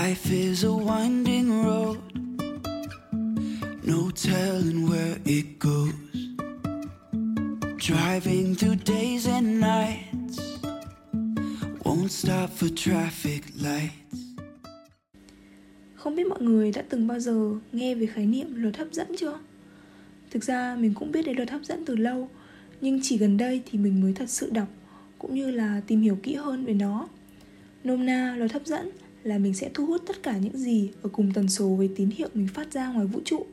Life is a winding road. No telling where it goes. Driving through days and nights. Won't stop for traffic lights. Không biết mọi người đã từng bao giờ nghe về khái niệm luật hấp dẫn chưa? Thực ra mình cũng biết đến luật hấp dẫn từ lâu, Nhưng chỉ gần đây thì mình mới thật sự đọc, Cũng như là tìm hiểu kỹ hơn về nó. Nôm na luật hấp dẫn là mình sẽ thu hút tất cả những gì ở cùng tần số với tín hiệu mình phát ra ngoài vũ trụ.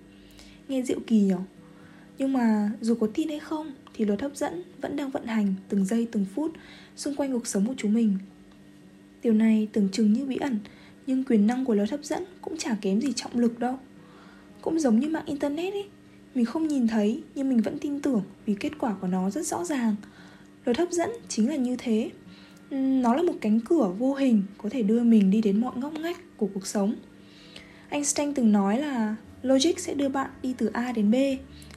Nghe diệu kỳ nhỉ? Nhưng mà dù có tin hay không, thì luật hấp dẫn vẫn đang vận hành từng giây từng phút xung quanh cuộc sống của chúng mình. Điều này tưởng chừng như bí ẩn, nhưng quyền năng của luật hấp dẫn cũng chả kém gì trọng lực đâu. Cũng giống như mạng internet ấy, mình không nhìn thấy, nhưng mình vẫn tin tưởng vì kết quả của nó rất rõ ràng. Luật hấp dẫn chính là như thế nó là một cánh cửa vô hình có thể đưa mình đi đến mọi ngóc ngách của cuộc sống. Einstein từng nói là logic sẽ đưa bạn đi từ A đến B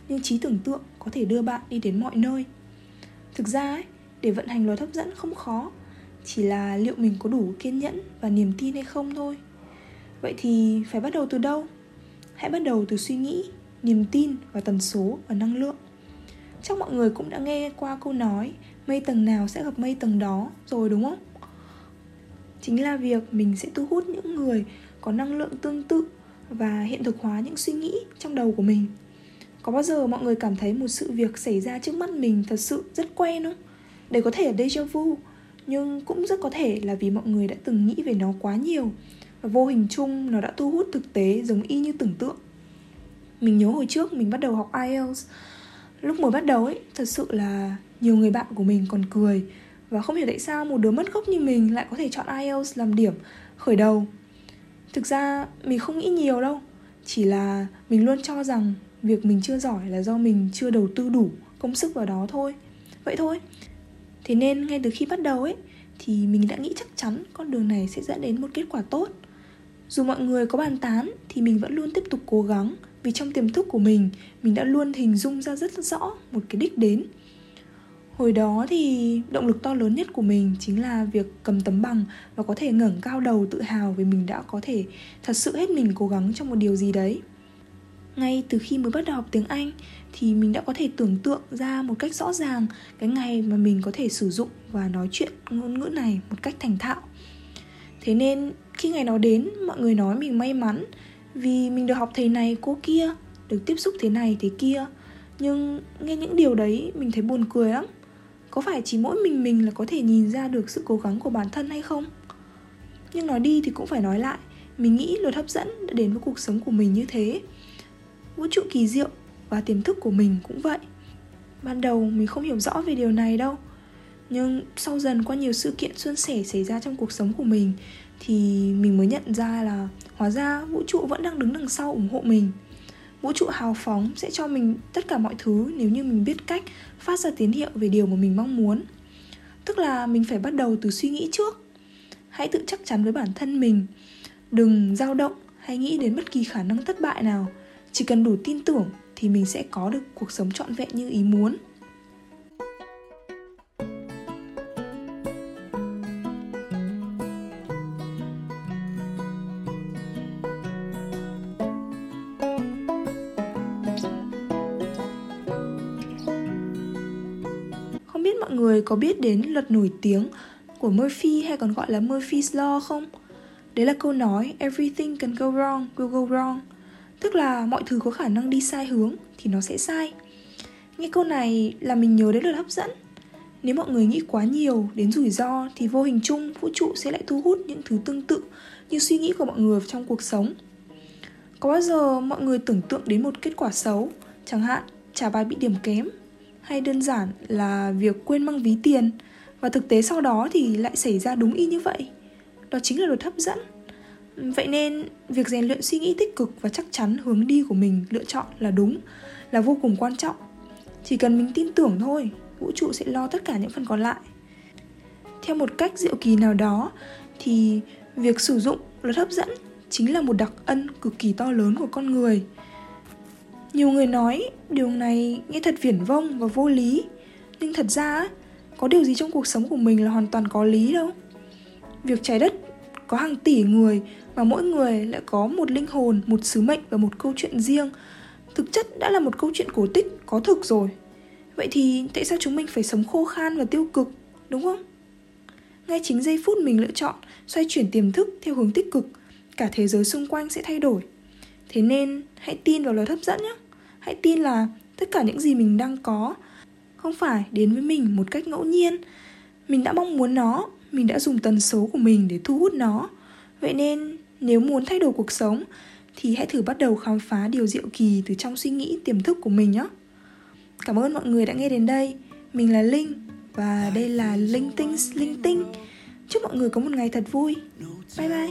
nhưng trí tưởng tượng có thể đưa bạn đi đến mọi nơi. Thực ra ấy, để vận hành luật hấp dẫn không khó chỉ là liệu mình có đủ kiên nhẫn và niềm tin hay không thôi. Vậy thì phải bắt đầu từ đâu? Hãy bắt đầu từ suy nghĩ niềm tin và tần số và năng lượng. Chắc mọi người cũng đã nghe qua câu nói mây tầng nào sẽ gặp mây tầng đó rồi đúng không? Chính là việc mình sẽ thu hút những người có năng lượng tương tự và hiện thực hóa những suy nghĩ trong đầu của mình. Có bao giờ mọi người cảm thấy một sự việc xảy ra trước mắt mình thật sự rất quen không? Đây có thể là déjà vu, nhưng cũng rất có thể là vì mọi người đã từng nghĩ về nó quá nhiều và vô hình chung nó đã thu hút thực tế giống y như tưởng tượng. Mình nhớ hồi trước mình bắt đầu học IELTS lúc mới bắt đầu ấy, thật sự là nhiều người bạn của mình còn cười. Và không hiểu tại sao một đứa mất gốc như mình lại có thể chọn IELTS làm điểm, khởi đầu. Thực ra, mình không nghĩ nhiều đâu. Chỉ là mình luôn cho rằng việc mình chưa giỏi là do mình chưa đầu tư đủ công sức vào đó thôi. Vậy thôi. Thế nên ngay từ khi bắt đầu ấy, thì mình đã nghĩ chắc chắn con đường này sẽ dẫn đến một kết quả tốt. Dù mọi người có bàn tán, thì mình vẫn luôn tiếp tục cố gắng vì trong tiềm thức của mình mình đã luôn hình dung ra rất rõ một cái đích đến. Hồi đó thì động lực to lớn nhất của mình chính là việc cầm tấm bằng và có thể ngẩng cao đầu tự hào vì mình đã có thể thật sự hết mình cố gắng trong một điều gì đấy. Ngay từ khi mới bắt đầu học tiếng anh thì mình đã có thể tưởng tượng ra một cách rõ ràng cái ngày mà mình có thể sử dụng và nói chuyện ngôn ngữ này một cách thành thạo. Thế nên khi ngày đó đến, mọi người nói mình may mắn vì mình được học thầy này, cô kia, được tiếp xúc thế này thế kia. Nhưng nghe những điều đấy, mình thấy buồn cười lắm. Có phải chỉ mỗi mình mình là có thể nhìn ra được sự cố gắng của bản thân hay không? Nhưng nói đi thì cũng phải nói lại, mình nghĩ luật hấp dẫn đã đến với cuộc sống của mình như thế. Vũ trụ kỳ diệu và tiềm thức của mình cũng vậy. Ban đầu mình không hiểu rõ về điều này đâu. Nhưng sau dần qua nhiều sự kiện suôn sẻ xảy ra trong cuộc sống của mình thì mình mới nhận ra là hóa ra vũ trụ vẫn đang đứng đằng sau ủng hộ mình. Vũ trụ hào phóng sẽ cho mình tất cả mọi thứ nếu như mình biết cách phát ra tín hiệu về điều mà mình mong muốn. Tức là mình phải bắt đầu từ suy nghĩ trước. Hãy tự chắc chắn với bản thân mình, đừng dao động hay nghĩ đến bất kỳ khả năng thất bại nào. Chỉ cần đủ tin tưởng thì mình sẽ có được cuộc sống trọn vẹn như ý muốn. Người có biết đến luật nổi tiếng của Murphy hay còn gọi là Murphy's Law không? Đấy là câu nói, Everything can go wrong, will go wrong. Tức là mọi thứ có khả năng đi sai hướng thì nó sẽ sai. Nghe câu này là mình nhớ đến luật hấp dẫn. Nếu mọi người nghĩ quá nhiều đến rủi ro thì vô hình chung vũ trụ sẽ lại thu hút những thứ tương tự như suy nghĩ của mọi người trong cuộc sống. Có bao giờ mọi người tưởng tượng đến một kết quả xấu? Chẳng hạn trả bài bị điểm kém hay đơn giản là việc quên mang ví tiền và thực tế sau đó thì lại xảy ra đúng y như vậy đó chính là luật hấp dẫn Vậy nên việc rèn luyện suy nghĩ tích cực và chắc chắn hướng đi của mình lựa chọn là đúng là vô cùng quan trọng. Chỉ cần mình tin tưởng thôi, vũ trụ sẽ lo tất cả những phần còn lại. Theo một cách diệu kỳ nào đó thì việc sử dụng luật hấp dẫn chính là một đặc ân cực kỳ to lớn của con người. Nhiều người nói điều này nghe thật viển vông và vô lý, nhưng thật ra có điều gì trong cuộc sống của mình là hoàn toàn có lý đâu. Việc trái đất có hàng tỷ người mà mỗi người lại có một linh hồn, một sứ mệnh và một câu chuyện riêng. Thực chất đã là một câu chuyện cổ tích có thực rồi. Vậy thì tại sao chúng mình phải sống khô khan và tiêu cực, đúng không? Ngay chính giây phút mình lựa chọn xoay chuyển tiềm thức theo hướng tích cực, cả thế giới xung quanh sẽ thay đổi. Thế nên hãy tin vào lời hấp dẫn nhé. Hãy tin là tất cả những gì mình đang có không phải đến với mình một cách ngẫu nhiên. Mình đã mong muốn nó, mình đã dùng tần số của mình để thu hút nó. Vậy nên nếu muốn thay đổi cuộc sống thì hãy thử bắt đầu khám phá điều diệu kỳ từ trong suy nghĩ tiềm thức của mình nhé. Cảm ơn mọi người đã nghe đến đây. Mình là Linh và đây là Linh Tinh Linh Tinh. Chúc mọi người có một ngày thật vui. Bye bye.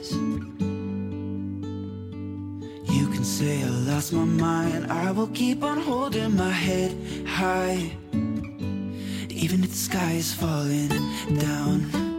say I lost my mind. I will keep on holding my head high. Even if the sky is falling down